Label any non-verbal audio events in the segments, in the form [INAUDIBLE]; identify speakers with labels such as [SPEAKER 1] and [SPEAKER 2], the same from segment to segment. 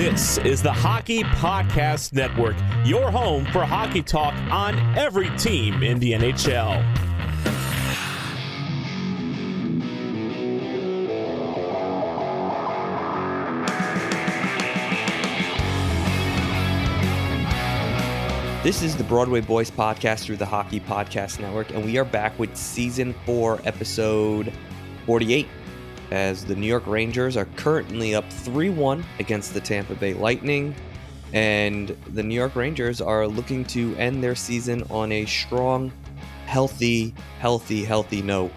[SPEAKER 1] This is the Hockey Podcast Network, your home for hockey talk on every team in the NHL.
[SPEAKER 2] This is the Broadway Boys podcast through the Hockey Podcast Network, and we are back with season four, episode 48. As the New York Rangers are currently up 3 1 against the Tampa Bay Lightning, and the New York Rangers are looking to end their season on a strong, healthy, healthy, healthy note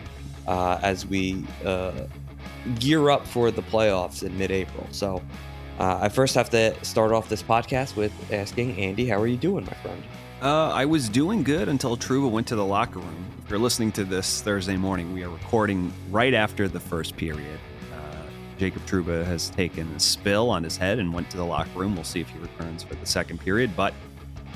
[SPEAKER 2] uh, as we uh, gear up for the playoffs in mid April. So, uh, I first have to start off this podcast with asking Andy, how are you doing, my friend?
[SPEAKER 3] Uh, I was doing good until Trouba went to the locker room. If you're listening to this Thursday morning, we are recording right after the first period. Uh, Jacob Trouba has taken a spill on his head and went to the locker room. We'll see if he returns for the second period, but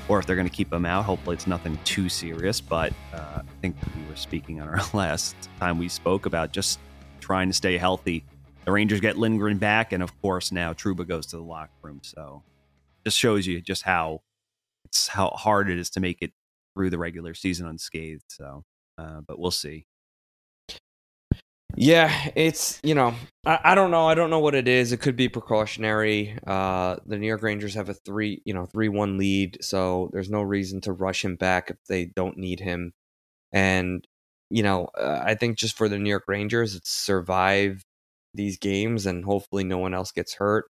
[SPEAKER 3] or if they're going to keep him out. Hopefully, it's nothing too serious. But uh, I think we were speaking on our [LAUGHS] last time we spoke about just trying to stay healthy. The Rangers get Lindgren back, and of course now Trouba goes to the locker room. So just shows you just how it's how hard it is to make it through the regular season unscathed. So, uh, but we'll see.
[SPEAKER 2] Yeah, it's you know I, I don't know I don't know what it is. It could be precautionary. Uh, the New York Rangers have a three you know three one lead, so there's no reason to rush him back if they don't need him. And you know uh, I think just for the New York Rangers, it's survive these games and hopefully no one else gets hurt.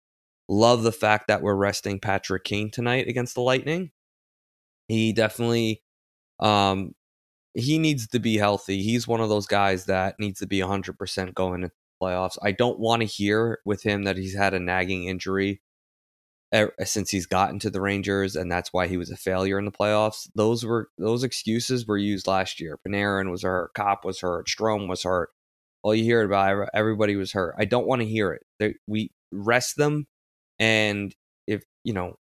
[SPEAKER 2] Love the fact that we're resting Patrick Kane tonight against the Lightning. He definitely um he needs to be healthy. He's one of those guys that needs to be 100% going into the playoffs. I don't want to hear with him that he's had a nagging injury er, since he's gotten to the Rangers and that's why he was a failure in the playoffs. Those were those excuses were used last year. Panarin was hurt, Cop was hurt, Strome was hurt. All you hear about everybody was hurt. I don't want to hear it. We rest them and if, you know,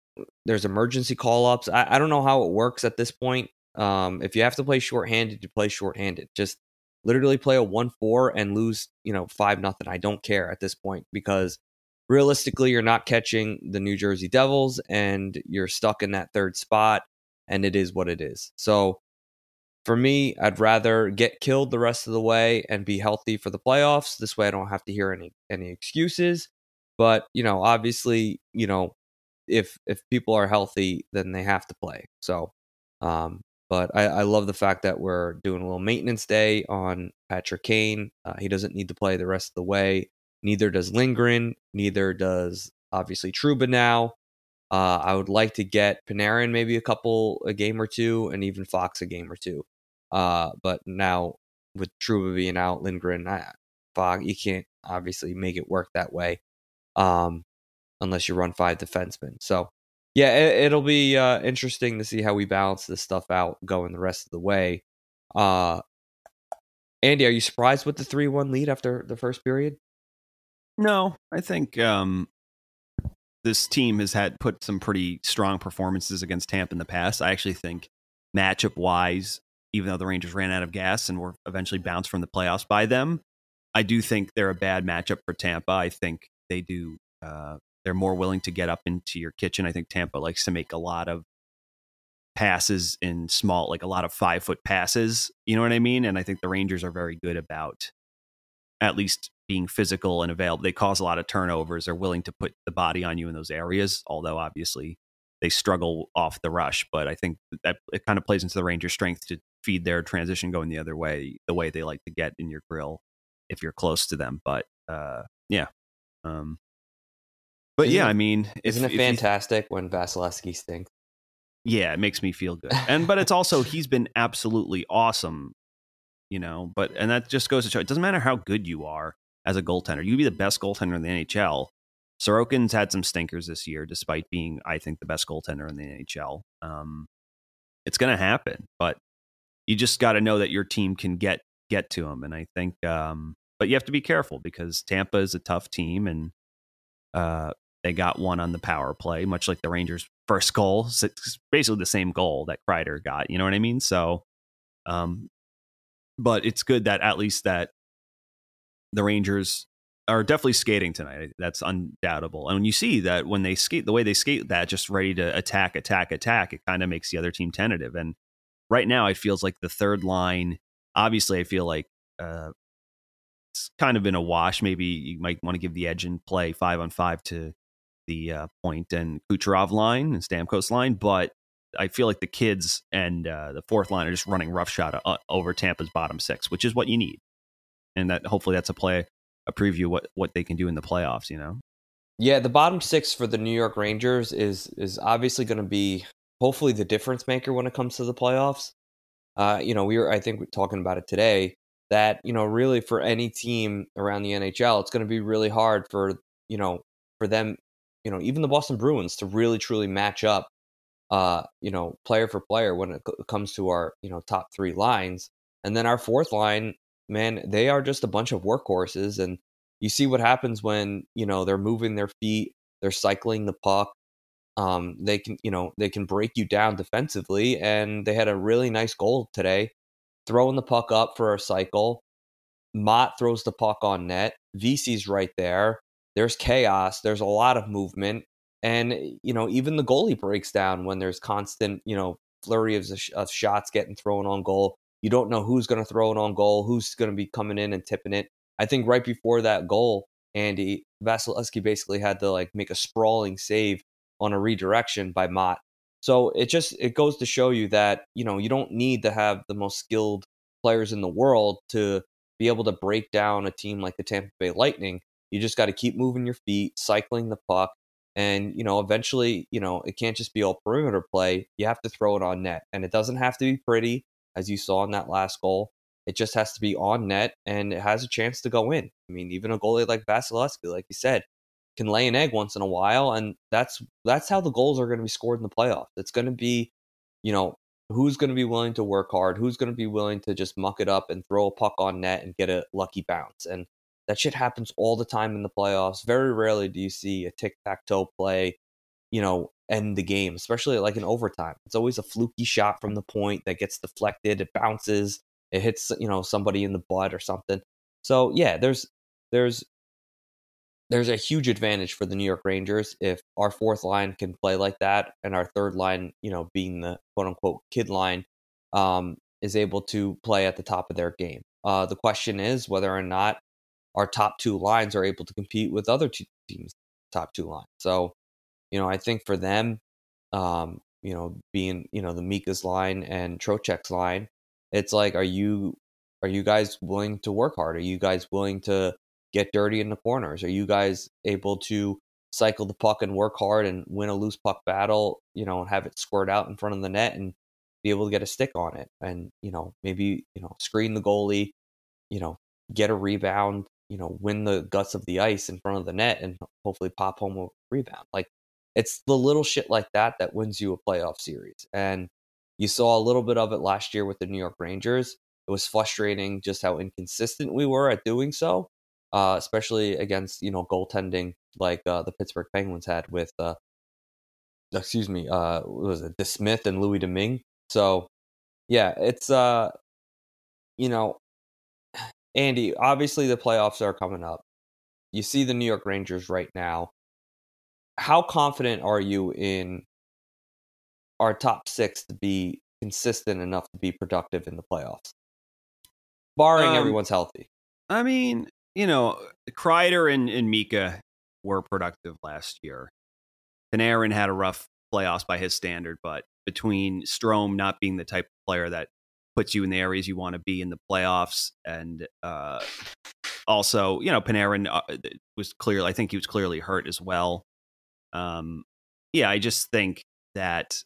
[SPEAKER 2] there's emergency call ups. I, I don't know how it works at this point. Um, if you have to play shorthanded, you play shorthanded. Just literally play a one four and lose, you know, five nothing. I don't care at this point because realistically, you're not catching the New Jersey Devils and you're stuck in that third spot, and it is what it is. So for me, I'd rather get killed the rest of the way and be healthy for the playoffs. This way, I don't have to hear any any excuses. But you know, obviously, you know, if if people are healthy, then they have to play. So, um, but I, I love the fact that we're doing a little maintenance day on Patrick Kane. Uh, he doesn't need to play the rest of the way. Neither does Lindgren. Neither does obviously Trouba now. Uh, I would like to get Panarin maybe a couple, a game or two, and even Fox a game or two. Uh, but now with Trouba being out, Lindgren, I, Fox, you can't obviously make it work that way, um, unless you run five defensemen. So yeah, it, will be uh, interesting to see how we balance this stuff out going the rest of the way. Uh, Andy, are you surprised with the three-one lead after the first period?
[SPEAKER 3] No, I think um, this team has had put some pretty strong performances against Tampa in the past. I actually think matchup wise, even though the Rangers ran out of gas and were eventually bounced from the playoffs by them, I do think they're a bad matchup for Tampa. I think they do. Uh, they're more willing to get up into your kitchen. I think Tampa likes to make a lot of passes in small, like a lot of five foot passes. You know what I mean? And I think the Rangers are very good about at least being physical and available. They cause a lot of turnovers. They're willing to put the body on you in those areas, although obviously they struggle off the rush. But I think that it kind of plays into the Rangers' strength to feed their transition going the other way, the way they like to get in your grill if you're close to them. But uh, yeah. Um, but
[SPEAKER 2] Isn't
[SPEAKER 3] yeah,
[SPEAKER 2] it-
[SPEAKER 3] I mean,
[SPEAKER 2] Isn't it
[SPEAKER 3] if
[SPEAKER 2] fantastic when Vasilevskiy stinks?
[SPEAKER 3] yeah, it makes me feel good. [LAUGHS] And but it's also he's been absolutely awesome, you know. But and that just goes to show it doesn't matter how good you are as a goaltender. You be the best goaltender in the NHL. Sorokin's had some stinkers this year, despite being, I think, the best goaltender in the NHL. Um, it's going to happen, but you just got to know that your team can get get to him. And I think, um, but you have to be careful because Tampa is a tough team, and uh, they got one on the power play, much like the Rangers' first goal. it's basically the same goal that Kreider got. You know what I mean? So, um, but it's good that at least that the Rangers are definitely skating tonight. That's undoubtable. And when you see that when they skate, the way they skate that, just ready to attack, attack, attack, it kind of makes the other team tentative. And right now, it feels like the third line. Obviously, I feel like uh, it's kind of been a wash. Maybe you might want to give the edge and play five on five to the uh, Point and Kucherov line and Stamkos line, but I feel like the kids and uh, the fourth line are just running roughshod uh, over Tampa's bottom six, which is what you need. And that hopefully that's a play, a preview what what they can do in the playoffs. You know.
[SPEAKER 2] Yeah, the bottom six for the New York Rangers is is obviously going to be hopefully the difference maker when it comes to the playoffs. Uh, you know, we were I think we're talking about it today that you know really for any team around the NHL, it's going to be really hard for you know for them, you know, even the Boston Bruins to really truly match up, uh, you know, player for player when it comes to our you know top three lines, and then our fourth line, man, they are just a bunch of workhorses, and you see what happens when you know they're moving their feet, they're cycling the puck. Um, they can, you know, they can break you down defensively, and they had a really nice goal today throwing the puck up for a cycle. Motte throws the puck on net. VC's right there. There's chaos. There's a lot of movement. And, you know, even the goalie breaks down when there's constant, you know, flurry of, of shots getting thrown on goal. You don't know who's going to throw it on goal, who's going to be coming in and tipping it. I think right before that goal, Andy Vasilevskiy basically had to like make a sprawling save on a redirection by Motte so it just it goes to show you that you know you don't need to have the most skilled players in the world to be able to break down a team like the Tampa Bay Lightning. You just got to keep moving your feet, cycling the puck, and you know eventually you know it can't just be all perimeter play. You have to throw it on net, and it doesn't have to be pretty as you saw in that last goal. It just has to be on net, and it has a chance to go in. I mean, even a goalie like Vasilevskiy, like you said, can lay an egg once in a while, and that's that's how the goals are going to be scored in the playoffs. It's going to be, you know, who's going to be willing to work hard, who's going to be willing to just muck it up and throw a puck on net and get a lucky bounce, and that shit happens all the time in the playoffs. Very rarely do you see a tic tac toe play, you know, end the game, especially like in overtime. It's always a fluky shot from the point that gets deflected, it bounces, it hits you know somebody in the butt or something. So yeah, there's there's there's a huge advantage for the New York Rangers if our fourth line can play like that, and our third line, you know, being the quote unquote kid line, um, is able to play at the top of their game. Uh, the question is whether or not our top two lines are able to compete with other two teams' top two lines. So, you know, I think for them, um, you know, being you know the Mika's line and Trocheck's line, it's like, are you are you guys willing to work hard? Are you guys willing to get dirty in the corners? Are you guys able to cycle the puck and work hard and win a loose puck battle, you know, and have it squirt out in front of the net and be able to get a stick on it and, you know, maybe, you know, screen the goalie, you know, get a rebound, you know, win the guts of the ice in front of the net and hopefully pop home a rebound. Like it's the little shit like that that wins you a playoff series. And you saw a little bit of it last year with the New York Rangers. It was frustrating just how inconsistent we were at doing so uh, especially against you know goaltending like uh, the Pittsburgh Penguins had with uh, excuse me, uh, was it DeSmith and Louis Domingue? So yeah, it's uh, you know, Andy. Obviously, the playoffs are coming up. You see the New York Rangers right now. How confident are you in our top six to be consistent enough to be productive in the playoffs, barring um, everyone's healthy?
[SPEAKER 3] I mean, you know, Kreider and, and Mika were productive last year. Panarin had a rough playoffs by his standard, but between Strome not being the type of player that puts you in the areas you want to be in the playoffs, and uh, also, you know, Panarin uh, was clearly, I think he was clearly hurt as well. Um, yeah, I just think that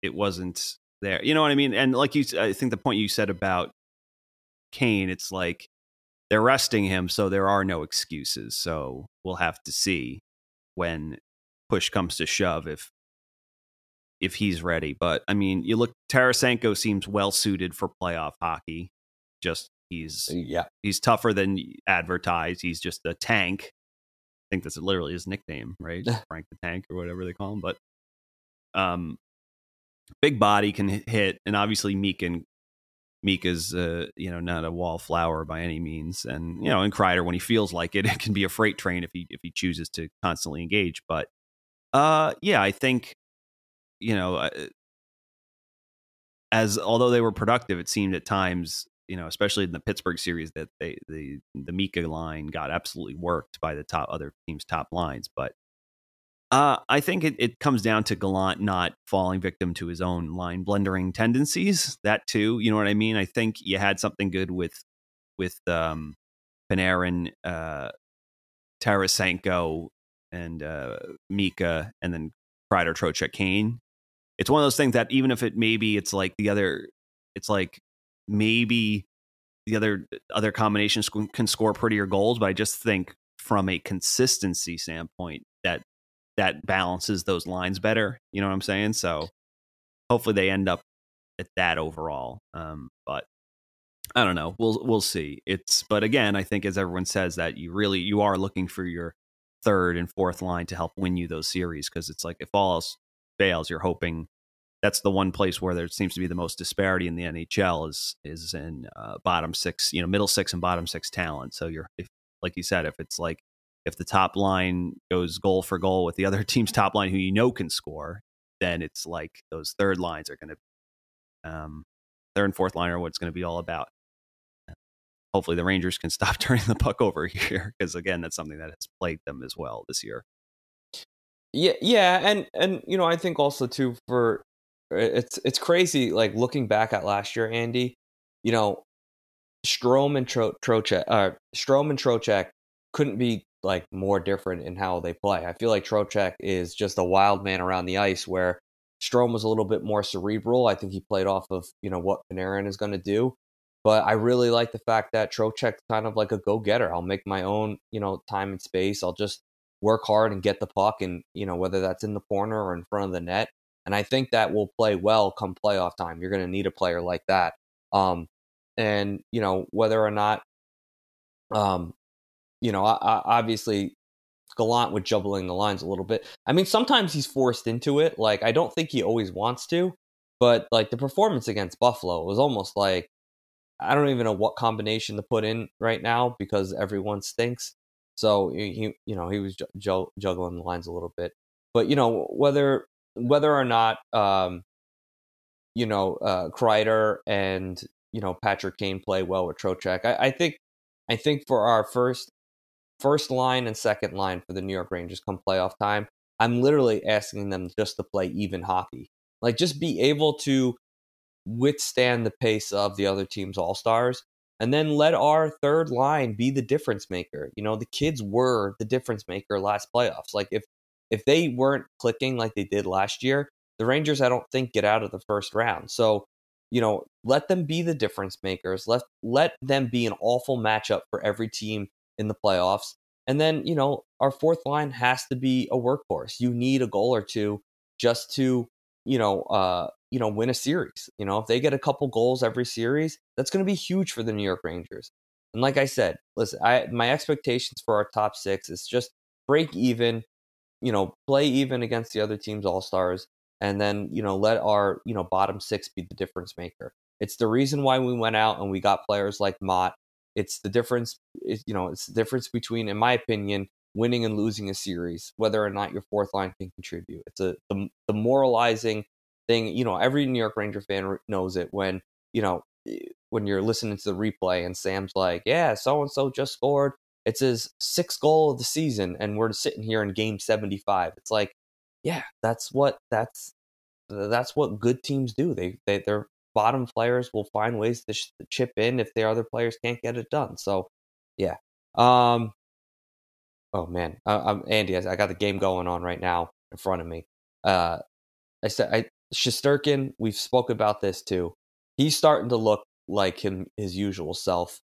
[SPEAKER 3] it wasn't there. You know what I mean? And like you, I think the point you said about Kane, it's like they're resting him, so there are no excuses. So we'll have to see. when push comes to shove if if he's ready. But I mean, you look Tarasenko seems well suited for playoff hockey. Just he's
[SPEAKER 2] yeah
[SPEAKER 3] he's tougher than advertised. He's just a tank. I think that's literally his nickname, right? [LAUGHS] Frank the Tank or whatever they call him. But um, big body can hit, and obviously Meek and Mika's uh, you know not a wallflower by any means, and you know, and Kreider when he feels like it, [LAUGHS] it can be a freight train if he if he chooses to constantly engage. But uh, yeah, I think you know, uh, as although they were productive, it seemed at times, you know, especially in the Pittsburgh series, that they the the Mika line got absolutely worked by the top other teams' top lines. But uh, I think it, it comes down to Gallant not falling victim to his own line blundering tendencies. That too, you know what I mean. I think you had something good with with um, Panarin, uh, Tarasenko, and uh, Mika, and then Kreider, Trocheck, Kane it's one of those things that even if it maybe it's like the other, it's like maybe the other other combinations can score prettier goals, but I just think from a consistency standpoint that that balances those lines better. You know what I'm saying? So hopefully they end up at that overall. Um, but I don't know. We'll we'll see. It's but again, I think as everyone says that you really you are looking for your third and fourth line to help win you those series because it's like if all else fails, you're hoping that's the one place where there seems to be the most disparity in the NHL is is in uh, bottom six, you know, middle six and bottom six talent. So you're, if, like you said, if it's like if the top line goes goal for goal with the other [LAUGHS] team's top line, who you know can score, then it's like those third lines are going to, um, third and fourth line are what's going to be all about. Hopefully, the Rangers can [LAUGHS] stop turning the puck over here because again, that's something that has plagued them as well this year.
[SPEAKER 2] Yeah, yeah, and and you know, I think also too for it's it's crazy. Like looking back at last year, Andy, you know, Strome and Tro- Trocheck, uh, Strome and Trocheck couldn't be like more different in how they play. I feel like Trocheck is just a wild man around the ice, where Strome was a little bit more cerebral. I think he played off of you know what Panarin is going to do. But I really like the fact that Trocheck's kind of like a go getter. I'll make my own, you know, time and space. I'll just work hard and get the puck, and you know whether that's in the corner or in front of the net. And I think that will play well come playoff time. You're going to need a player like that. Um, and, you know, whether or not, um, you know, I, I, obviously Gallant with juggling the lines a little bit. I mean, sometimes he's forced into it. Like, I don't think he always wants to, but like the performance against Buffalo was almost like, I don't even know what combination to put in right now because everyone stinks. So he, you know, he was ju- juggling the lines a little bit. But you know, whether whether or not um, you know uh, Kreider and you know Patrick Kane play well with Trocheck, I, I think I think for our first first line and second line for the New York Rangers come playoff time, I'm literally asking them just to play even hockey, like just be able to withstand the pace of the other team's all stars. And then let our third line be the difference maker. You know, the kids were the difference maker last playoffs. Like if if they weren't clicking like they did last year, the Rangers, I don't think, get out of the first round. So, you know, let them be the difference makers. Let let them be an awful matchup for every team in the playoffs. And then, you know, our fourth line has to be a workhorse. You need a goal or two just to, you know, uh, you know, win a series. You know, if they get a couple goals every series, that's going to be huge for the New York Rangers. And like I said, listen, I my expectations for our top six is just break even you know, play even against the other team's all stars, and then you know let our you know bottom six be the difference maker. It's the reason why we went out and we got players like Motte. It's the difference. It's, you know, it's the difference between, in my opinion, winning and losing a series, whether or not your fourth line can contribute. It's a the, the moralizing thing. You know, every New York Ranger fan knows it when you know when you're listening to the replay and Sam's like, "Yeah, so and so just scored." It's his sixth goal of the season, and we're sitting here in game 75. It's like, yeah, that's what that's that's what good teams do. They they their bottom players will find ways to, sh- chip in if the other players can't get it done. So, yeah. Um. Oh man, I, am Andy. I, I got the game going on right now in front of me. Uh, I said I Shesterkin. We've spoke about this too. He's starting to look like him his usual self.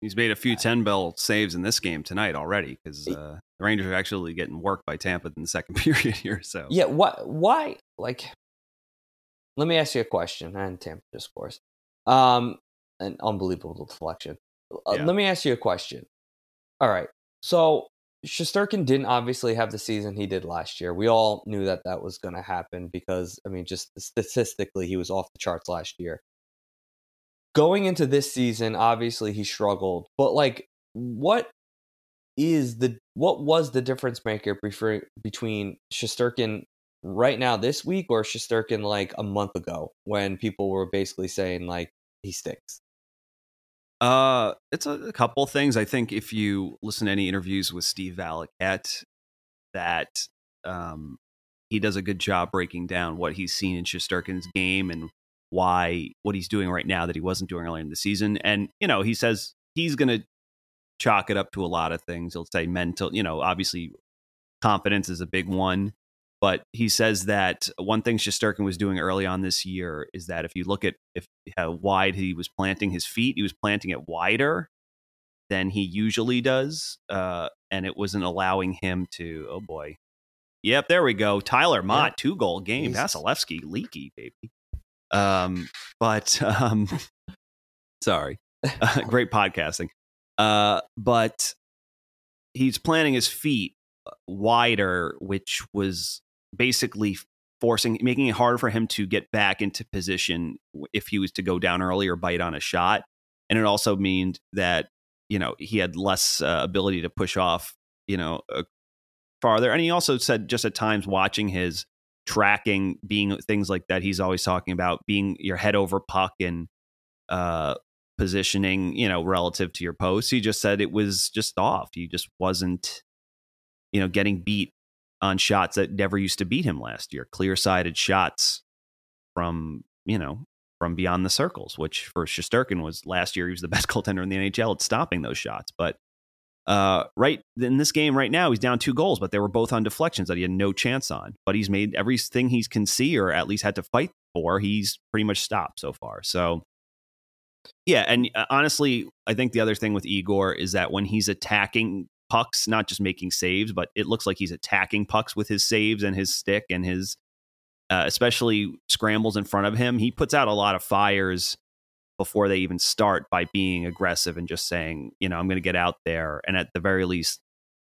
[SPEAKER 3] He's made a few ten bell saves in this game tonight already because uh, the Rangers are actually getting worked by Tampa in the second [LAUGHS] period here. So
[SPEAKER 2] Yeah, what why like let me ask you a question and Tampa discourse. Um an unbelievable deflection. Uh,
[SPEAKER 3] Yeah.
[SPEAKER 2] let me ask you a question. All right. So Shesterkin didn't obviously have the season he did last year. We all knew that that was going to happen because I mean just statistically he was off the charts last year. Going into this season, obviously he struggled, but like what is the what was the difference maker between Shesterkin right now this week or Shesterkin like a month ago when people were basically saying like he stinks?
[SPEAKER 3] Uh, it's a, a couple things. I think if you listen to any interviews with Steve Valiquette, that um, he does a good job breaking down what he's seen in Shesterkin's game and why what he's doing right now that he wasn't doing earlier in the season. And you know, he says he's going to chalk it up to a lot of things. He'll say mental. You know, obviously confidence is a big one. But he says that one thing Shesterkin was doing early on this year is that if you look at if how wide he was planting his feet, he was planting it wider than he usually does, uh, and it wasn't allowing him to. Oh boy, yep, there we go. Tyler Motte, two goal game.
[SPEAKER 2] Jesus.
[SPEAKER 3] Vasilevskiy, leaky baby. Um, but [LAUGHS] um, sorry, [LAUGHS] great podcasting. Uh, but he's planting his feet wider, which was basically forcing, making it harder for him to get back into position if he was to go down early or bite on a shot. And it also meant that you know he had less uh, ability to push off, you know, uh, farther. And he also said just at times watching his tracking, being things like that. He's always talking about being your head over puck and uh, positioning, you know, relative to your post. He just said it was just off. He just wasn't, you know, getting beat on shots that never used to beat him last year. Clear sided shots from, you know, from beyond the circles, which for Shesterkin was last year, he was the [LAUGHS] best goaltender in the NHL at stopping those shots. But uh, right in this game right now, he's down two goals, but they were both on deflections that he had no chance on. But he's made everything he can see, or at least had to fight for. He's pretty much stopped so far. So, yeah, and uh, honestly, I think the other thing with Igor is that when he's attacking pucks, not just making saves, but it looks like he's attacking pucks with his saves and his stick and his, uh, especially scrambles in front of him. He puts out a lot of fires before they even start by being aggressive and just saying, you know, I'm going to get out there and at the very least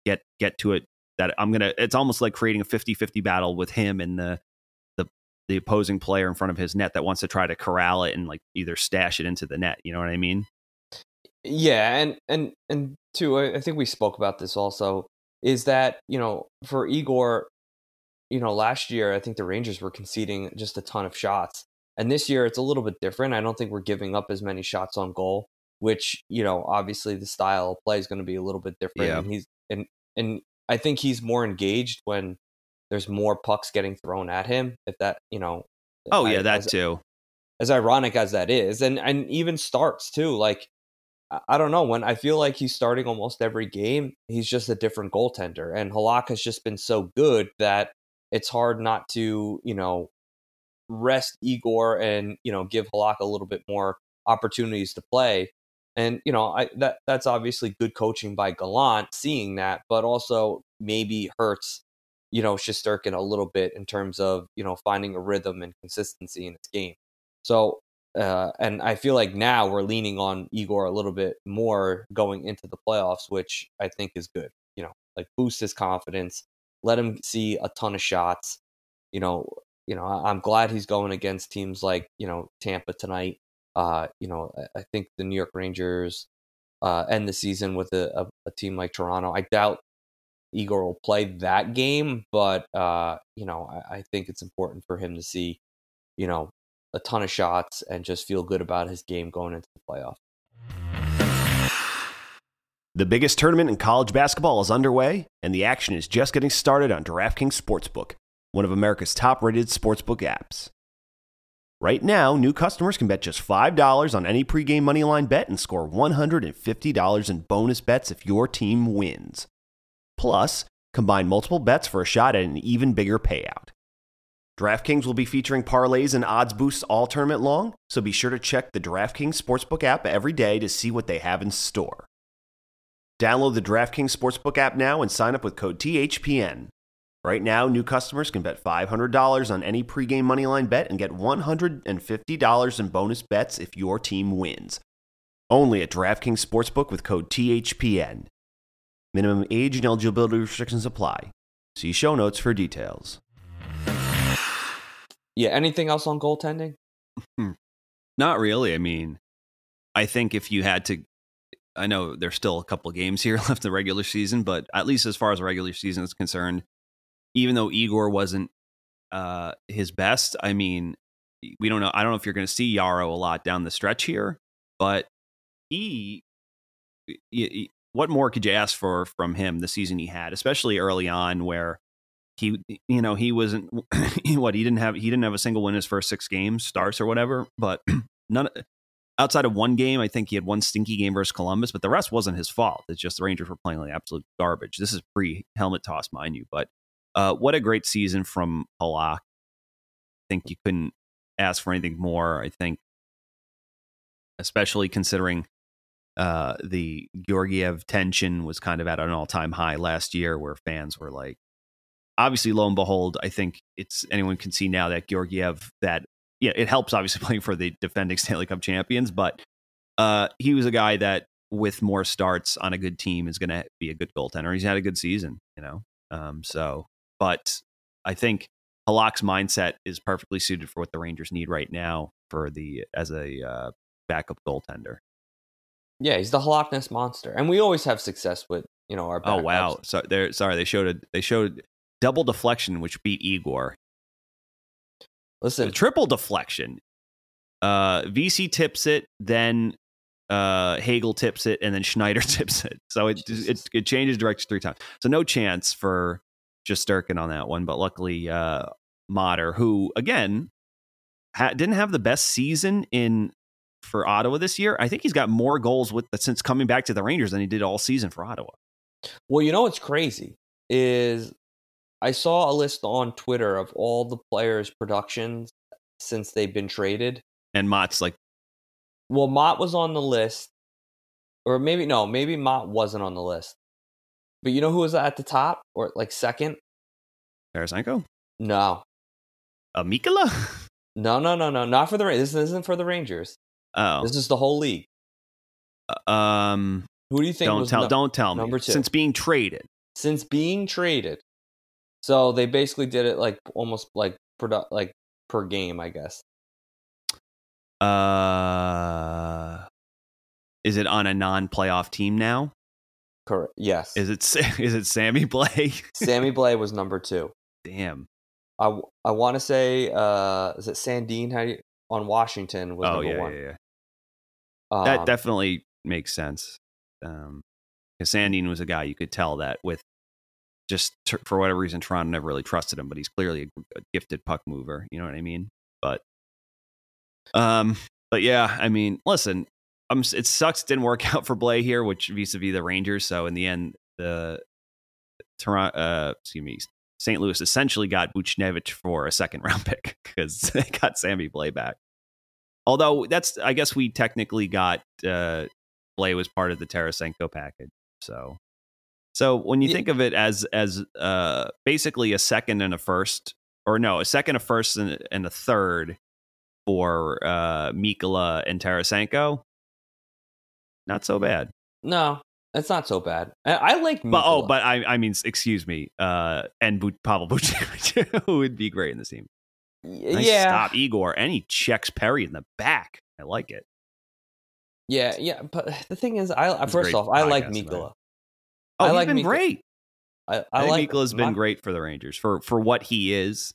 [SPEAKER 3] get get to it that I'm going to it's almost like creating a 50-50 battle with him and the the the opposing player in front of his net that wants to try to corral it and like either stash it into the net, you know what I mean?
[SPEAKER 2] Yeah, and and and too, I think we spoke about this also. Is that you know for Igor, you know last year I think the Rangers were conceding just a ton of shots, and this year it's a little bit different. I don't think we're giving up as many shots on goal, which you know obviously the style of play is going to be a little bit different.
[SPEAKER 3] Yeah.
[SPEAKER 2] And he's and and I think he's more engaged when there's more pucks getting thrown at him. If that you know,
[SPEAKER 3] Oh
[SPEAKER 2] I-
[SPEAKER 3] yeah, that
[SPEAKER 2] as-
[SPEAKER 3] too.
[SPEAKER 2] as ironic as that is, and and even starts too. Like I- don't know when I feel like he's starting almost every game. He's just a different goaltender, and Halak has just been so good that it's hard not to you know rest Igor and you know give Halak a little bit more opportunities to play. And you know I, that that's obviously good coaching by Gallant, seeing that, but also maybe hurts you know Shesterkin a little bit in terms of you know finding a rhythm and consistency in his game. So, uh, and I feel like now we're leaning on Igor a little bit more going into the playoffs, which I think is good. You know, like boost his confidence, let him see a ton of shots. You know, you know, I'm glad he's going against teams like you know Tampa tonight. Uh, you know, I- I think the New York Rangers uh, end the season with a, a, a team like Toronto. I doubt Igor will play that game, but uh, you know, I, I think it's important for him to see, you know, a ton of shots and just feel good about his game going into the playoff.
[SPEAKER 4] The biggest tournament in college basketball is underway, and the action is just getting started on DraftKings Sportsbook, one of America's top rated sportsbook apps. Right now, new customers can bet just $5 on any pregame moneyline bet and score $150 in bonus bets if your team wins. Plus, combine multiple bets for a shot at an even bigger payout. DraftKings will be featuring parlays and odds boosts all tournament long, so be sure to check the DraftKings Sportsbook app every day to see what they have in store. Download the DraftKings Sportsbook app now and sign up with code THPN. Right now, new customers can bet $500 on any pregame moneyline bet and get $150 in bonus bets if your team wins. Only at DraftKings Sportsbook with code THPN. Minimum age and eligibility restrictions apply. See show notes for details.
[SPEAKER 2] Yeah. Anything else on goaltending?
[SPEAKER 3] Not really. I mean, I think if you had to, I know there's still a couple games here [LAUGHS] left in the regular season, but at least as far as the regular season is concerned, even though Igor wasn't uh, his best, I mean, we don't know. I don't know if you're going to see Jaro a lot down the stretch here, but he, he, what more could you ask for from him the season he had, especially early on where he, you know, he wasn't [CLEARS THROAT] what he didn't have. He didn't have a single win in his first six games, starts or whatever, but [CLEARS THROAT] none outside of one game, I think he had one stinky game versus Columbus, but the rest wasn't his fault. It's just the Rangers were playing like absolute garbage. This is pre helmet toss, mind you, but uh, what a great season from Halak. I think you couldn't ask for anything more. I think, especially considering uh, the Georgiev tension was kind of at an all time high last year, where fans were like, obviously, lo and behold, I think it's anyone can see now that Georgiev that yeah, it helps obviously [LAUGHS] playing for the defending Stanley Cup champions, but uh, he was a guy that with more starts on a good team is going to be a good goaltender. He's had a good season, you know. Um, so, but I think Halak's mindset is perfectly suited for what the Rangers need right now for the as a uh, backup goaltender.
[SPEAKER 2] Yeah, he's the Halakness monster, and we always have success with you know our.
[SPEAKER 3] Oh wow! So they're sorry they showed a they showed double deflection which beat Igor.
[SPEAKER 2] Listen,
[SPEAKER 3] triple deflection. Uh, VC tips it, then uh, Hagel tips it, and then [LAUGHS] Schneider tips it. So it it, it changes direction three times. So no chance for Shesterkin on that one. But luckily, uh, Motter, who again ha- didn't have the best season in for Ottawa this year. I think he's got more goals with since coming back to the Rangers than he did all season for Ottawa.
[SPEAKER 2] Well, you know what's crazy is I saw a list on Twitter of all the players' productions since they've been traded.
[SPEAKER 3] And Motte's like,
[SPEAKER 2] Well, Motte was on the list, or maybe no, maybe Motte wasn't on the list. But you know who was at the top or like second?
[SPEAKER 3] Tarasenko,
[SPEAKER 2] No,
[SPEAKER 3] uh, [LAUGHS]
[SPEAKER 2] no, no, no, no, not for the Rangers. This isn't for the Rangers.
[SPEAKER 3] oh,
[SPEAKER 2] This is the whole league.
[SPEAKER 3] um,
[SPEAKER 2] Who do you think
[SPEAKER 3] don't tell,
[SPEAKER 2] no-
[SPEAKER 3] don't tell me.
[SPEAKER 2] number two?
[SPEAKER 3] Since being traded,
[SPEAKER 2] since being traded? So they basically did it like almost like produ- like per game, I guess.
[SPEAKER 3] uh, is it on a non-playoff team now?
[SPEAKER 2] Correct. Yes.
[SPEAKER 3] Is it [LAUGHS] is it Sammy Blais?
[SPEAKER 2] Sammy [LAUGHS] Blais was number two.
[SPEAKER 3] Damn.
[SPEAKER 2] I, I want to say uh is it Sandin how you, on Washington was
[SPEAKER 3] Oh
[SPEAKER 2] number
[SPEAKER 3] yeah,
[SPEAKER 2] one.
[SPEAKER 3] yeah, yeah.
[SPEAKER 2] Um,
[SPEAKER 3] that definitely makes sense. Um, because Sandin was a guy you could tell that with just t- for whatever reason Toronto never really trusted him, but he's clearly a, gifted puck mover. You know what I mean? But um, but yeah, I mean, listen, um, it sucks it didn't work [LAUGHS] out for Blais here, which vis-a-vis the Rangers. So in the end, the Toronto, uh, excuse me, St. Louis essentially got Buchnevich for a second [LAUGHS] round pick because [LAUGHS] they got Sammy Blais back. Although that's, I guess we technically got uh, Blais was part of the Tarasenko package. So, so when you
[SPEAKER 2] Yeah.
[SPEAKER 3] think of it as as uh, basically a second and a first, or no, a second, a first, and, and a third for uh, Mikkola and Tarasenko, not so bad.
[SPEAKER 2] no, it's not so bad. I, I like
[SPEAKER 3] But oh, but I I mean, excuse me, uh, and Bu- Pavel [LAUGHS] Buchnevich would be great in the team. Nice
[SPEAKER 2] yeah,
[SPEAKER 3] stop Igor, and he checks Perry in the back. I like it.
[SPEAKER 2] yeah, yeah. But the thing is, I first off, I like Mikkola.
[SPEAKER 3] Oh,
[SPEAKER 2] I
[SPEAKER 3] he's
[SPEAKER 2] like
[SPEAKER 3] been
[SPEAKER 2] Mik-
[SPEAKER 3] great.
[SPEAKER 2] I, I,
[SPEAKER 3] I, think
[SPEAKER 2] like
[SPEAKER 3] Mikkola's been
[SPEAKER 2] my-
[SPEAKER 3] great for the Rangers for for what he is.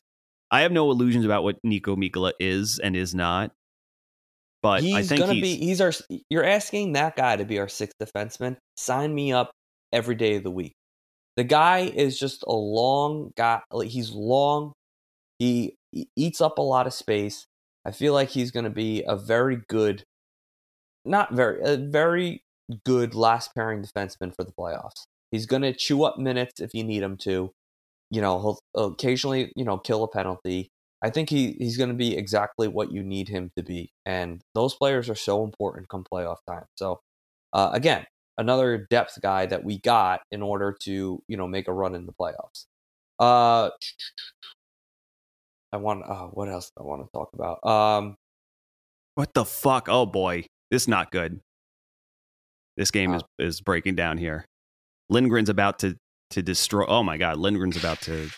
[SPEAKER 3] I have no illusions about what Niko Mikkola is and is not. But
[SPEAKER 2] he's
[SPEAKER 3] I think
[SPEAKER 2] gonna
[SPEAKER 3] he's,
[SPEAKER 2] be. He's our. You're asking that guy to be our sixth defenseman. Sign me up every day of the week. The guy is just a long guy. Like he's long. He, he eats up a lot of space. I feel like he's going to be a very good, not very, a very good last pairing defenseman for the playoffs. He's going to chew up minutes if you need him to. You know, he'll occasionally, you know, kill a penalty. I think he, he's going to be exactly what you need him to be. And those players are so important come playoff time. So, uh, again, another depth guy that we got in order to you know make a run in the playoffs. Uh, I want. Uh, what else do I want to talk about? Um,
[SPEAKER 3] What the fuck? Oh boy, this is not good. This game
[SPEAKER 2] Uh.
[SPEAKER 3] is is breaking down here. Lindgren's about to to destroy. Oh my god, Lindgren's about to.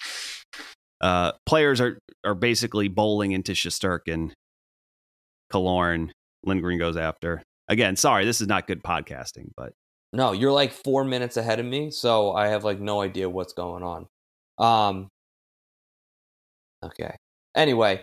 [SPEAKER 3] Uh, players are are basically bowling into Shesterkin. Killorn, Lindgren goes after. Again, sorry, this is not good podcasting, but
[SPEAKER 2] no, you're like four minutes ahead of me, so I have like no idea what's going on. Um. Okay. Anyway.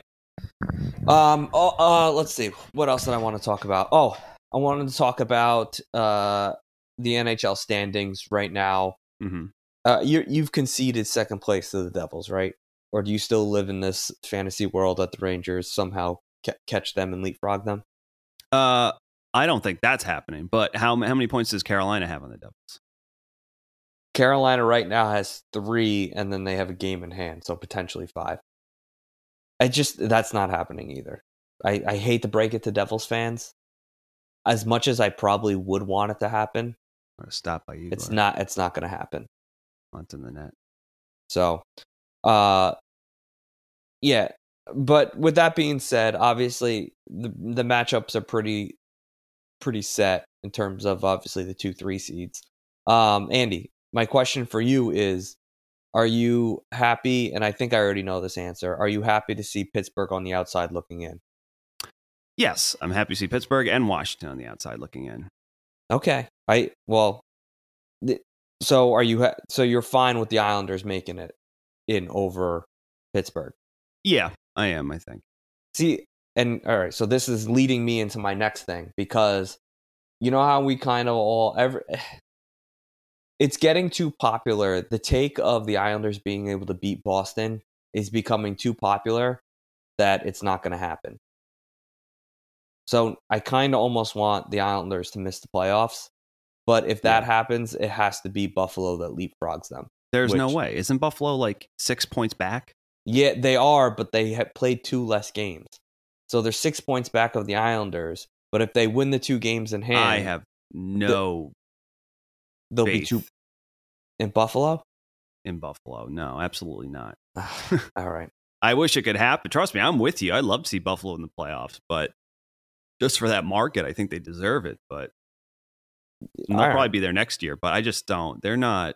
[SPEAKER 2] Um. Oh. Uh. Let's see. What else did I want to talk about? Oh, I wanted to talk about uh the NHL standings right now.
[SPEAKER 3] mhm.
[SPEAKER 2] Uh, you you've conceded second place to the Devils, right? Or do you still live in this fantasy world that the Rangers somehow ca- catch them and leapfrog them?
[SPEAKER 3] uh, I don't think that's happening. But how how many points does Carolina have on the Devils?
[SPEAKER 2] Carolina right now has three, and then they have a game in hand, so potentially five. I just that's not happening either. I, I hate to break it to Devils fans. As much as I probably would want it to happen,
[SPEAKER 3] Or stop by you?
[SPEAKER 2] it's not. It's not going to happen.
[SPEAKER 3] Onto the net.
[SPEAKER 2] So, uh, yeah. But with that being said, obviously the the matchups are pretty pretty set in terms of obviously the two three seeds. Um, Andy, my question for you is: Are you happy? And I think I already know this answer. Are you happy to see Pittsburgh on the outside looking in?
[SPEAKER 3] Yes, I'm happy to see Pittsburgh and Washington on the outside looking in.
[SPEAKER 2] Okay, I well. th- So are you? Ha- so you're fine with the Islanders making it in over Pittsburgh?
[SPEAKER 3] Yeah, I am. I think.
[SPEAKER 2] See, and all right, so this is leading me into my next thing because you know how we kind of all every [SIGHS] it's getting too popular. The take of the Islanders being able to beat Boston is becoming too popular that it's not going to happen. So I kind of almost want the Islanders to miss the playoffs, but if that
[SPEAKER 3] Yeah.
[SPEAKER 2] happens, it has to be Buffalo that leapfrogs them.
[SPEAKER 3] There's no way. Isn't Buffalo like six points back?
[SPEAKER 2] Yeah, they are, but they have played two less games. So they're six points back of the Islanders. But if they win the two games in hand,
[SPEAKER 3] I have no
[SPEAKER 2] they'll be two in Buffalo.
[SPEAKER 3] in Buffalo. No, absolutely not. [LAUGHS]
[SPEAKER 2] All right.
[SPEAKER 3] I wish it could happen. Trust me, I'm with you. I'd love to see Buffalo in the playoffs, but just for that market, I think they deserve it. But they'll
[SPEAKER 2] right.
[SPEAKER 3] probably be there next year. But I just don't. They're not.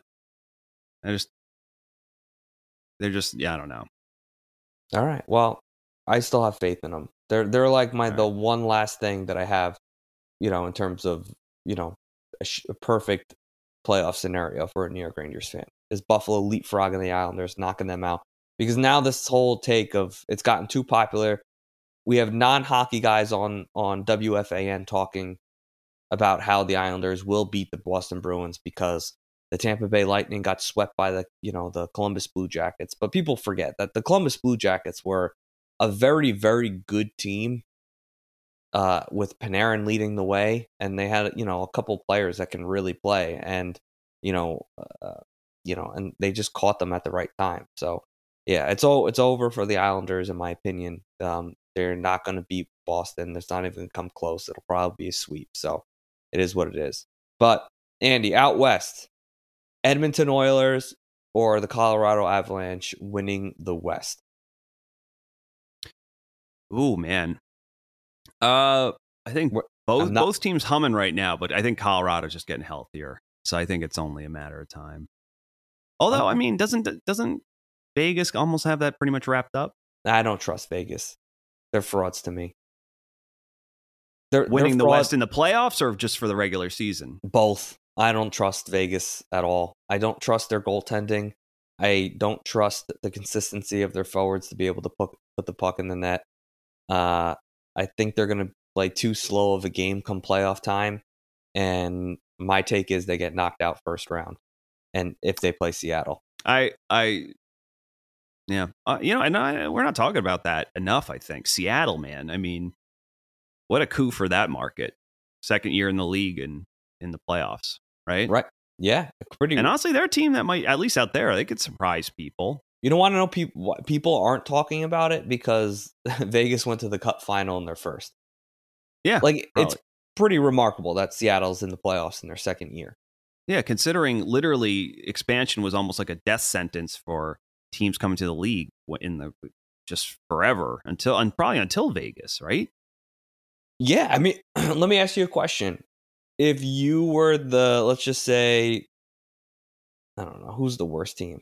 [SPEAKER 3] I just. They're just. Yeah, I don't know.
[SPEAKER 2] All right. Well, I still have faith in them. They're they're like my
[SPEAKER 3] All
[SPEAKER 2] the one last thing that I have, you know, in terms of you know a, sh- a perfect playoff scenario for a New York Rangers fan is Buffalo leapfrogging the Islanders, knocking them out. Because now this whole take of it's gotten too popular. We have non-hockey guys on on WFAN talking about how the Islanders will beat the Boston Bruins because the Tampa Bay Lightning got swept by the you know the Columbus Blue Jackets. But people forget that the Columbus Blue Jackets were a very very good team uh, with Panarin leading the way, and they had you know a couple players that can really play, and you know uh, you know, and they just caught them at the right time. So yeah, it's all it's over for the Islanders in my opinion. Um, they're not going to beat Boston. It's not even going to come close. It'll probably be a sweep. So it is what it is. But Andy, out west, Edmonton Oilers or the Colorado Avalanche winning the West.
[SPEAKER 3] Ooh man. Uh, I think both
[SPEAKER 2] not-
[SPEAKER 3] both teams humming right now, but I think Colorado's just getting healthier. So I think it's only a matter of time. Although, I mean, doesn't doesn't Vegas almost have that pretty much wrapped up?
[SPEAKER 2] I don't trust Vegas. They're frauds to me. They're they're
[SPEAKER 3] Winning the
[SPEAKER 2] frauds-
[SPEAKER 3] West in the playoffs or just for the regular season?
[SPEAKER 2] both. I don't trust Vegas at all. I don't trust their goaltending. I don't trust the consistency of their forwards to be able to put put the puck in the net. Uh, I think they're going to play too slow of a game come playoff time, and my take is they get knocked out first round. And if they play Seattle,
[SPEAKER 3] I I yeah, uh, you know, and I, we're not talking about that enough. I think Seattle, man. I mean, what a coup for that market. Second year in the league and in the playoffs, right?
[SPEAKER 2] right? Yeah, pretty.
[SPEAKER 3] And honestly, they're a team that might, at least out there, they could surprise people.
[SPEAKER 2] You don't want to know people. People aren't talking about it because [LAUGHS] Vegas went to the Cup final in their first.
[SPEAKER 3] Yeah,
[SPEAKER 2] like
[SPEAKER 3] probably.
[SPEAKER 2] it's pretty remarkable that Seattle's in the playoffs in their second year.
[SPEAKER 3] Yeah, considering literally expansion was almost like a death sentence for teams coming to the league in the just forever until and probably until Vegas, right?
[SPEAKER 2] Yeah, I mean, [CLEARS THROAT] let me ask you a question. If you were the, let's just say, I don't know, who's the worst team?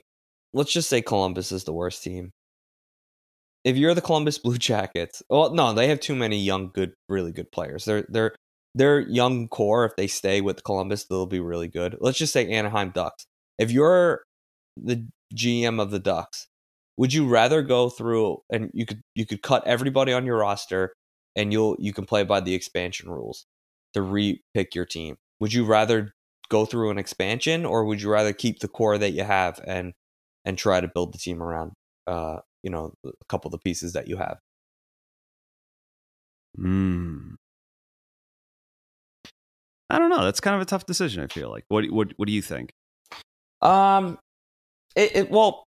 [SPEAKER 2] Let's just say Columbus is the worst team. If you're the Columbus Blue [LAUGHS] Jackets, well, no, they have too many young, good, really good players. They're they're their young core. If they stay with Columbus, they'll be really good. Let's just say Anaheim Ducks. If you're the GM of the Ducks, would you rather go through and you could you could cut everybody on your roster and you'll you can play by the expansion rules to re-pick your team. Would you rather go through an expansion or would you rather keep the core that you have and and try to build the team around uh you know a couple of the pieces that you have?
[SPEAKER 3] Hmm. I don't know. That's kind of a tough decision. I feel like. What what what do you think?
[SPEAKER 2] Um, it, it well,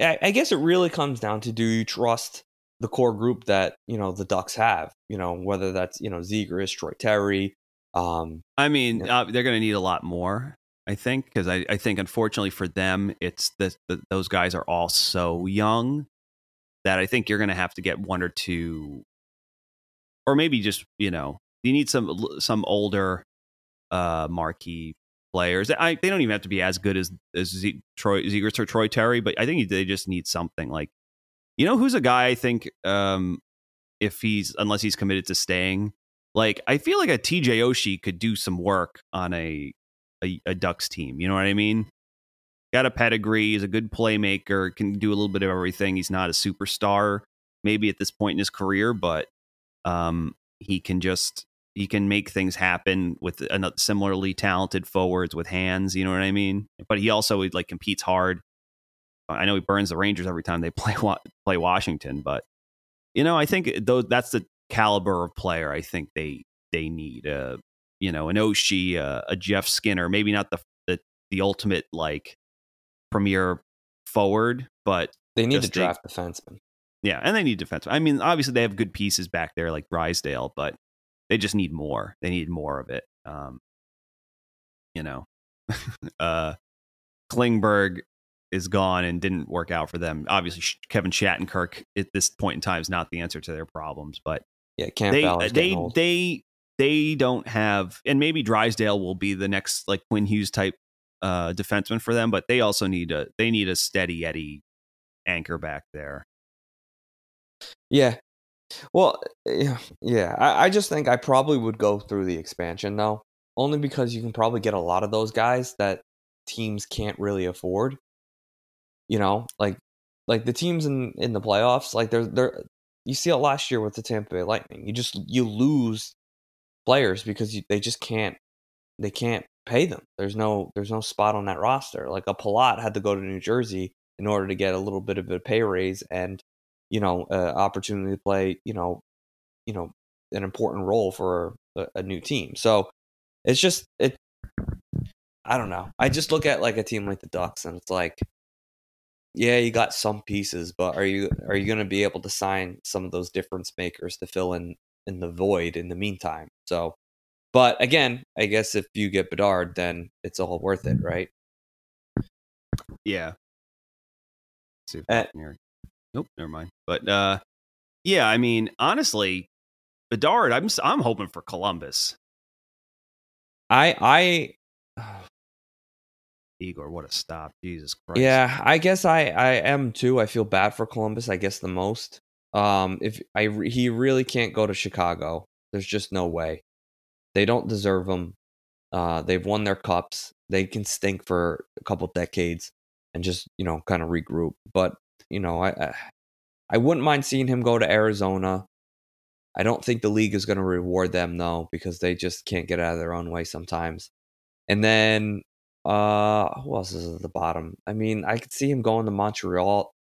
[SPEAKER 2] I, I guess it really comes down to do you trust the core group that you know the Ducks have. You know whether that's you know Zegras, Troy Terry. Um,
[SPEAKER 3] I mean, uh, they're going to need a lot more. I think because I, I think unfortunately for them, it's that the, those guys are all so young that I think you're going to have to get one or two, or maybe just you know you need some some older uh, marquee players. I, they don't even have to be as good as as Z, Troy Zegras or Troy Terry, but I think they just need something like you know who's a guy I think um, if he's unless he's committed to staying. Like I feel like a TJ Oshie could do some work on a, a a Ducks team. You know what I mean? Got a pedigree. He's a good playmaker. Can do a little bit of everything. He's not a superstar maybe at this point in his career, but um, he can just he can make things happen with another similarly talented forwards with hands. You know what I mean? But he also like competes hard. I know he burns the Rangers every time they [LAUGHS] play play Washington, but you know I think those that's the caliber of player I think they they need. Uh, you know, an Oshie, uh, a Jeff Skinner, maybe not the, the the ultimate like premier forward, but
[SPEAKER 2] they need to draft defenseman.
[SPEAKER 3] Yeah, and they need defenseman. I mean, obviously they have good pieces back there like Drysdale, but they just need more. They need more of it. Um, you know, [LAUGHS] uh, Klingberg is gone and didn't work out for them. Obviously, Kevin Shattenkirk at this point in time is not the answer to their problems, but
[SPEAKER 2] yeah, Campbell
[SPEAKER 3] they they old. they they don't have, and maybe Drysdale will be the next like Quinn Hughes type uh, defenseman for them, but they also need a they need a steady Eddie anchor back there.
[SPEAKER 2] Yeah, well, yeah, [SIGHS] yeah. I, I just think I probably would go through the expansion though, only because you can probably get a lot of those guys that teams can't really afford. You know, like like the teams in in the playoffs, like they're they're you see it last year with the Tampa Bay Lightning. You just you lose players because you, they just can't they can't pay them. There's no there's no spot on that roster. Like a Palat had to go to New Jersey in order to get a little bit of a pay raise and you know, uh, opportunity to play, you know, you know, an important role for a, a new team. So it's just it. I don't know. I just look at like a team like the Ducks, and it's like, yeah, you got some pieces, but are you are you going to be able to sign some of those difference makers to fill in in the void in the meantime? So, but again, I guess if you get Bedard, then it's all worth it, right?
[SPEAKER 3] Yeah. Let's see if uh, Nope, never mind. But uh, yeah, I mean, honestly, Bedard, I'm I'm hoping for Columbus.
[SPEAKER 2] I I
[SPEAKER 3] Igor, what a stop! Jesus Christ.
[SPEAKER 2] Yeah, I guess I I am too. I feel bad for Columbus. I guess the most. Um, if I he really can't go to Chicago. There's just no way. They don't deserve him. Uh, they've won their cups. They can stink for a couple decades and just you know kind of regroup. But you know, I, I wouldn't mind seeing him go to Arizona. I don't think the league is going to reward them though because they just can't get out of their own way sometimes. And then uh who else is at the bottom? I mean, I could see him going to Montreal.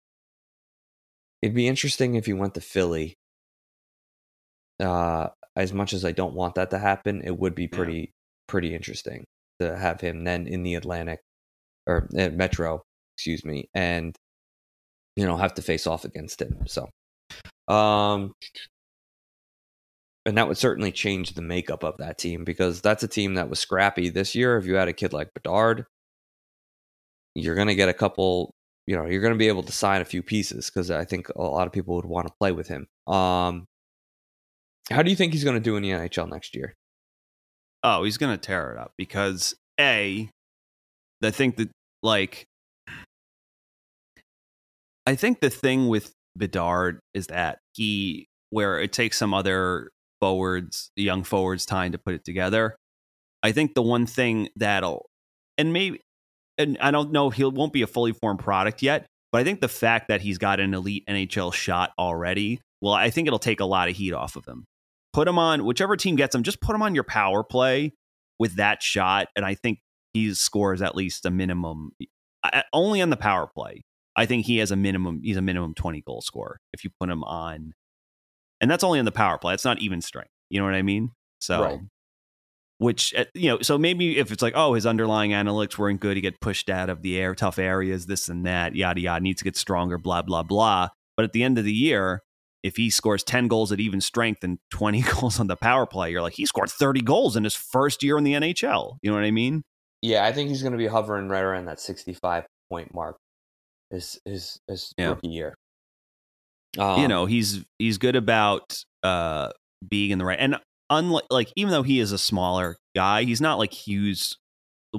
[SPEAKER 2] It'd be interesting if he went to Philly. Uh as much as I don't want that to happen, it would be pretty yeah. pretty interesting to have him then in the Atlantic or uh, Metro, excuse me, and you know have to face off against him. So, um, and that would certainly change the makeup of that team because that's a team that was scrappy this year. If you had a kid like Bedard, you're going to get a couple. You know, you're going to be able to sign a few pieces because I think a lot of people would want to play with him. Um, how do you think he's going to do in the NHL next year?
[SPEAKER 3] Oh, he's going to tear it up because a, I think that like, I think the thing with Bedard is that he where it takes some other forwards, young forwards, time to put it together. I think the one thing that'll, and maybe, and I don't know, he won't be a fully formed product yet, but I think the fact that he's got an elite NHL shot already, well, I think it'll take a lot of heat off of him. Put him on whichever team gets him, just put him on your power play with that shot, and I think he scores at least a minimum, only on the power play. I think he has a minimum. He's a minimum twenty goal scorer if you put him on and that's only in the power play. It's not even strength. You know what I mean? So, right. which eh, you know, so maybe if it's like, oh, his underlying analytics weren't good, he get pushed out of the air, tough areas, this and that, yada yada, needs to get stronger, blah blah blah. But at the end of the year, if he scores 10 goals at even strength and [LAUGHS] 20 goals on the power play, you're like, he scored 30 goals in his first year in the NHL. You know what I mean?
[SPEAKER 2] Yeah, I think he's going to be hovering right around that 65 point mark his his his yeah. rookie year.
[SPEAKER 3] Um, you know, he's he's good about uh being in the right and unlike like even though he is a smaller guy, he's not like Hughes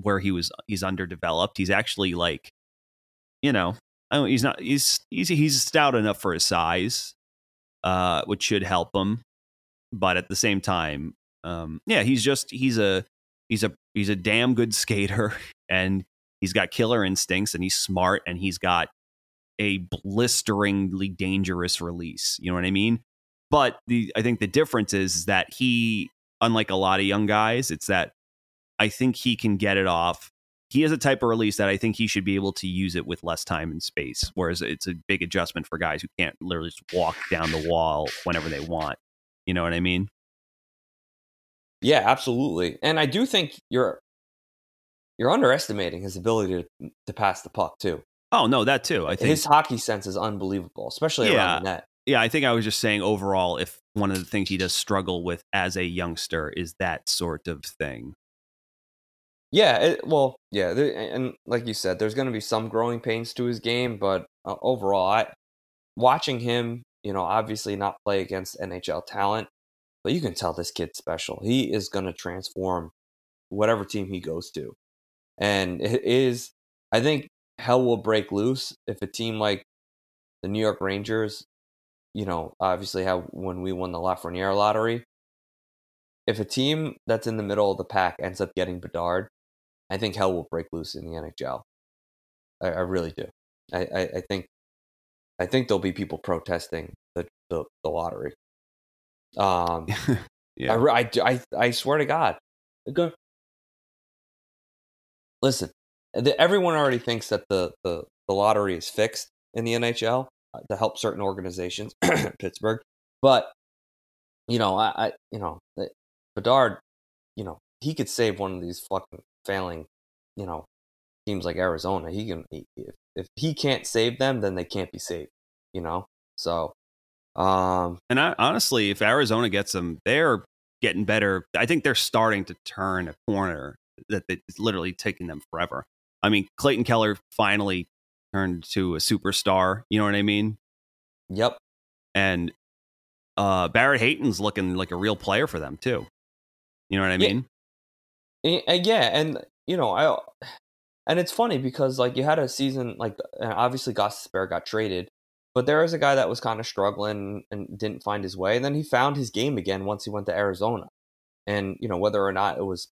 [SPEAKER 3] where he was he's underdeveloped. He's actually like you know, I don't, he's not he's he's he's stout enough for his size, uh, which should help him. But at the same time, um, yeah, he's just he's a he's a he's a damn good skater [LAUGHS] and he's got killer instincts and he's smart and he's got a blisteringly dangerous release. You know what I mean? But the I think the difference is that he, unlike a lot of young guys, it's that I think he can get it off. He has a type of release that I think he should be able to use it with less time and space. Whereas it's a big adjustment for guys who can't literally just walk down the wall whenever they want. You know what I mean?
[SPEAKER 2] Yeah, absolutely. And I do think you're you're underestimating his ability to to pass the puck too.
[SPEAKER 3] Oh no, that too. I think
[SPEAKER 2] his hockey sense is unbelievable, especially yeah, around the net.
[SPEAKER 3] Yeah, I think I was just saying overall, if one of the things he does struggle with as a youngster is that sort of thing.
[SPEAKER 2] Yeah, it, well, yeah, and like you said, there's going to be some growing pains to his game, but uh, overall, I watching him, you know, obviously not play against NHL talent, but you can tell this kid's special. He is going to transform whatever team he goes to, and it is. I think hell will break loose if a team like the New York Rangers, you know, obviously how when we won the Lafreniere lottery, if a team that's in the middle of the pack ends up getting Bedard, I think hell will break loose in the NHL. I, I really do. I, I, I, think I think there'll be people protesting the the, the lottery. Um, [LAUGHS] yeah. I, I, I, I swear to God. Go. Listen, everyone already thinks that the, the, the lottery is fixed in the NHL uh, to help certain organizations, [CLEARS THROAT] Pittsburgh. But you know, I, I you know, Bedard, you know, he could save one of these fucking failing, you know, teams like Arizona. He can, he, if, if he can't save them, then they can't be saved. You know, so. Um,
[SPEAKER 3] and I, honestly, if Arizona gets them, they're getting better. I think they're starting to turn a corner that it's literally taking them forever. I mean, Clayton Keller finally turned to a superstar. You know what I mean?
[SPEAKER 2] Yep.
[SPEAKER 3] And uh, Barrett Hayton's looking like a real player for them too. You know what I mean?
[SPEAKER 2] Yeah, yeah and you know, I and it's funny because like you had a season like obviously Gostisbehere got traded, but there was a guy that was kind of struggling and didn't find his way. And then he found his game again once he went to Arizona. And you know whether or not it was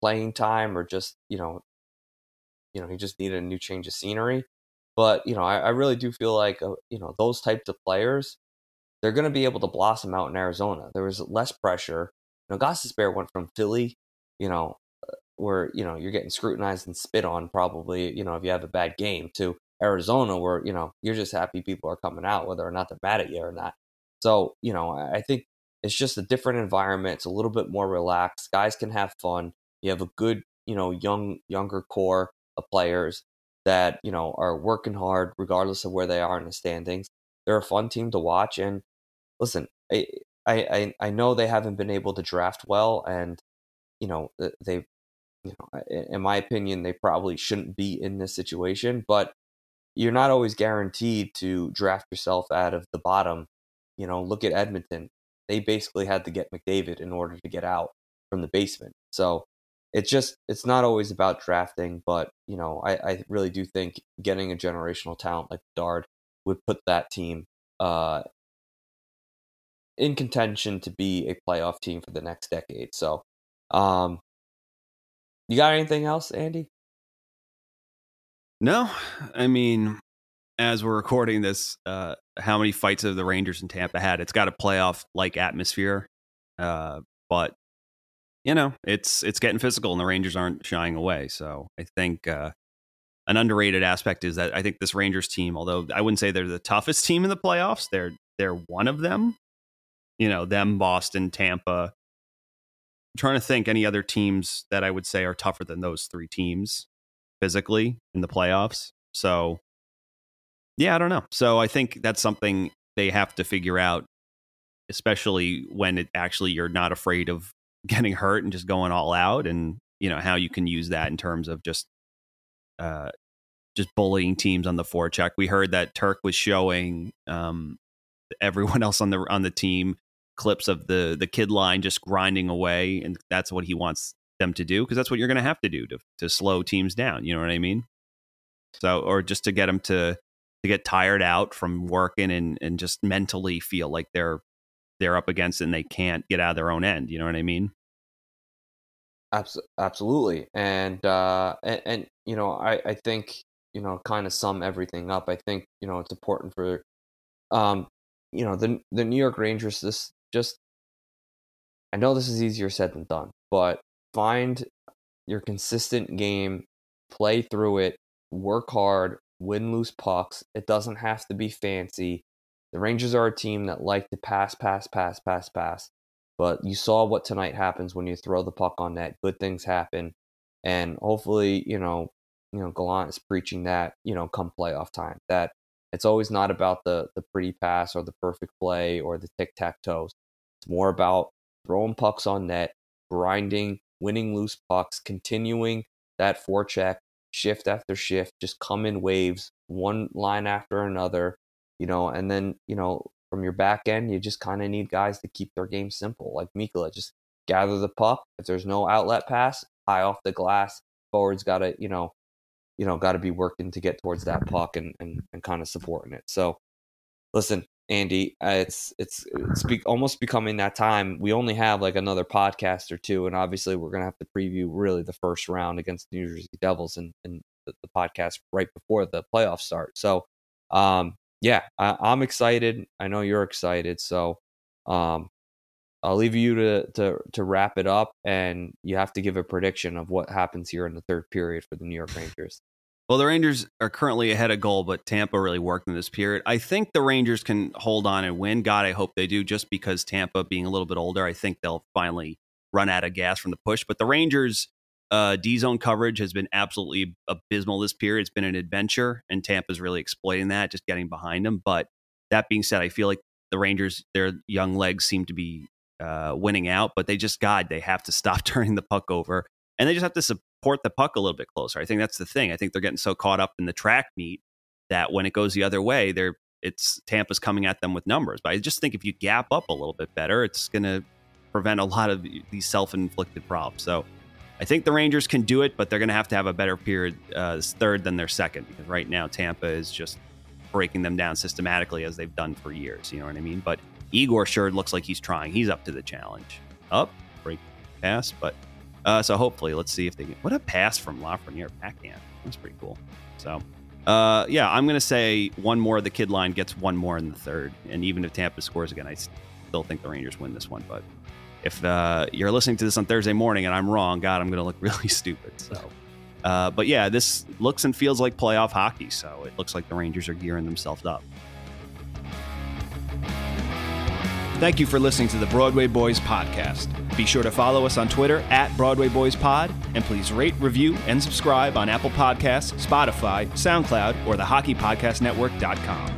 [SPEAKER 2] playing time or just you know you know he just needed a new change of scenery. But you know, I, I really do feel like uh, you know those types of players, they're going to be able to blossom out in Arizona. There was less pressure. You know, Gostisbehere went from Philly, you know, uh, where you know you're getting scrutinized and spit on probably, you know, if you have a bad game, to Arizona where you know you're just happy people are coming out, whether or not they're mad at you or not. So you know, I think it's just a different environment. It's a little bit more relaxed. Guys can have fun. You have a good, you know, young younger core of players that you know are working hard regardless of where they are in the standings. They're a fun team to watch, and listen, I, I, I know they haven't been able to draft well, and you know they, you know, in my opinion, they probably shouldn't be in this situation. But you're not always guaranteed to draft yourself out of the bottom. You know, look at Edmonton; they basically had to get McDavid in order to get out from the basement. So it's just it's not always about drafting, but you know, I, I really do think getting a generational talent like Dard would put that team uh, in contention to be a playoff team for the next decade. So, um, you got anything else, Andy?
[SPEAKER 3] No, I mean, as we're recording this, uh, how many fights have the Rangers in Tampa had? It's got a playoff like atmosphere, uh, but you know, it's it's getting physical, and the Rangers aren't shying away. So I think uh, an underrated aspect is that I think this Rangers team, although I wouldn't say they're the toughest [LAUGHS] team in the playoffs, they're they're one of them. You know, them, Boston, Tampa. I'm trying to think any other teams that I would say are tougher than those three teams physically in the playoffs. So yeah, I don't know. So I think that's something they have to figure out, especially when it actually you're not afraid of getting hurt and just going all out and you know how you can use that in terms of just uh just bullying teams on the forecheck. We heard that Turk was showing um everyone [LAUGHS] else on the on the team clips of the the kid line just grinding away and that's what he wants them to do because that's what you're going to have to do to to slow teams down, you know what I mean? So or just to get them to to get tired out from working and and just mentally feel like they're they're up against and they can't get out of their own end. You know what I mean?
[SPEAKER 2] absolutely, and uh, and, and you know, I I think you know, kind of sum everything up. I think you know it's important for, um, you know, the the New York Rangers. This just, I know this is easier said than done, but find your consistent game, play through it, work hard, win loose pucks. It doesn't have to be fancy. The Rangers are a team that like to pass, pass, pass, pass, pass. But you saw what tonight happens when you throw the puck on net. Good things happen, and hopefully, you know, you know, Gallant is preaching that, you know, come playoff time, that it's always not about the the pretty pass or the perfect play or the tic tac toes. It's more about throwing pucks on net, grinding, winning loose pucks, continuing that forecheck shift after shift, just come in waves, one line after another, you know, and then, you know, from your back end, you just kind of need guys to keep their game simple. Like Mikkola, just gather the puck. If there's no outlet pass, high off the glass, forwards got to, you know, you know, got to be working to get towards that puck and, and, and kind of supporting it. So, listen, Andy, uh, it's it's it's be- almost becoming that time. We only have like another podcast or two, and obviously we're gonna have to preview really the first round against the New Jersey Devils and, and the, the podcast right before the playoffs start. So, um, yeah, I, I'm excited. I know you're excited. So, um, I'll leave you to, to to wrap it up, and you have to give a prediction of what happens here in the third period for the New York Rangers.
[SPEAKER 3] Well, the Rangers are currently ahead of goal, but Tampa really worked in this period. I think the Rangers can hold on and win. God, I hope they do, just because Tampa being a little bit older, I think they'll finally run out of gas from the push. But the Rangers, uh, D zone coverage has been absolutely abysmal this period. It's been an adventure, and Tampa's really exploiting that, just getting behind them. But that being said, I feel like the Rangers, their young legs seem to be uh, winning out, but they just, God, they have to [LAUGHS] stop turning the puck over. And they just have to support the puck a little bit closer. I think that's the thing. I think they're getting so caught up in the track meet that when it goes the other way, they're it's Tampa's coming at them with numbers. But I just think if you gap up a little bit better, it's going to prevent a lot of these self-inflicted problems. So I think the Rangers can do it, but they're going to have to have a better period uh, third than their second because right now Tampa is just breaking them down systematically as they've done for years. You know what I mean? But Igor sure looks like he's trying. He's up to the challenge. Up, break, pass, but uh, so hopefully, let's see if they get what a pass from Lafreniere backhand. That's pretty cool. So, uh, yeah, I'm gonna say one more. Of the kid line gets one more in the third, and even if Tampa scores again, I still think the Rangers win this one. But if uh, you're listening to this on Thursday morning and I'm wrong, God, I'm gonna look [LAUGHS] really stupid. So. Uh, but yeah, this looks and feels like playoff hockey, so it looks like the Rangers are gearing themselves up.
[SPEAKER 4] Thank you for listening to the Broadway Boys podcast. Be sure to follow us on Twitter at Broadway Boys Pod, and please rate, review, and subscribe on Apple Podcasts, Spotify, SoundCloud, or the HockeyPodcastNetwork.com.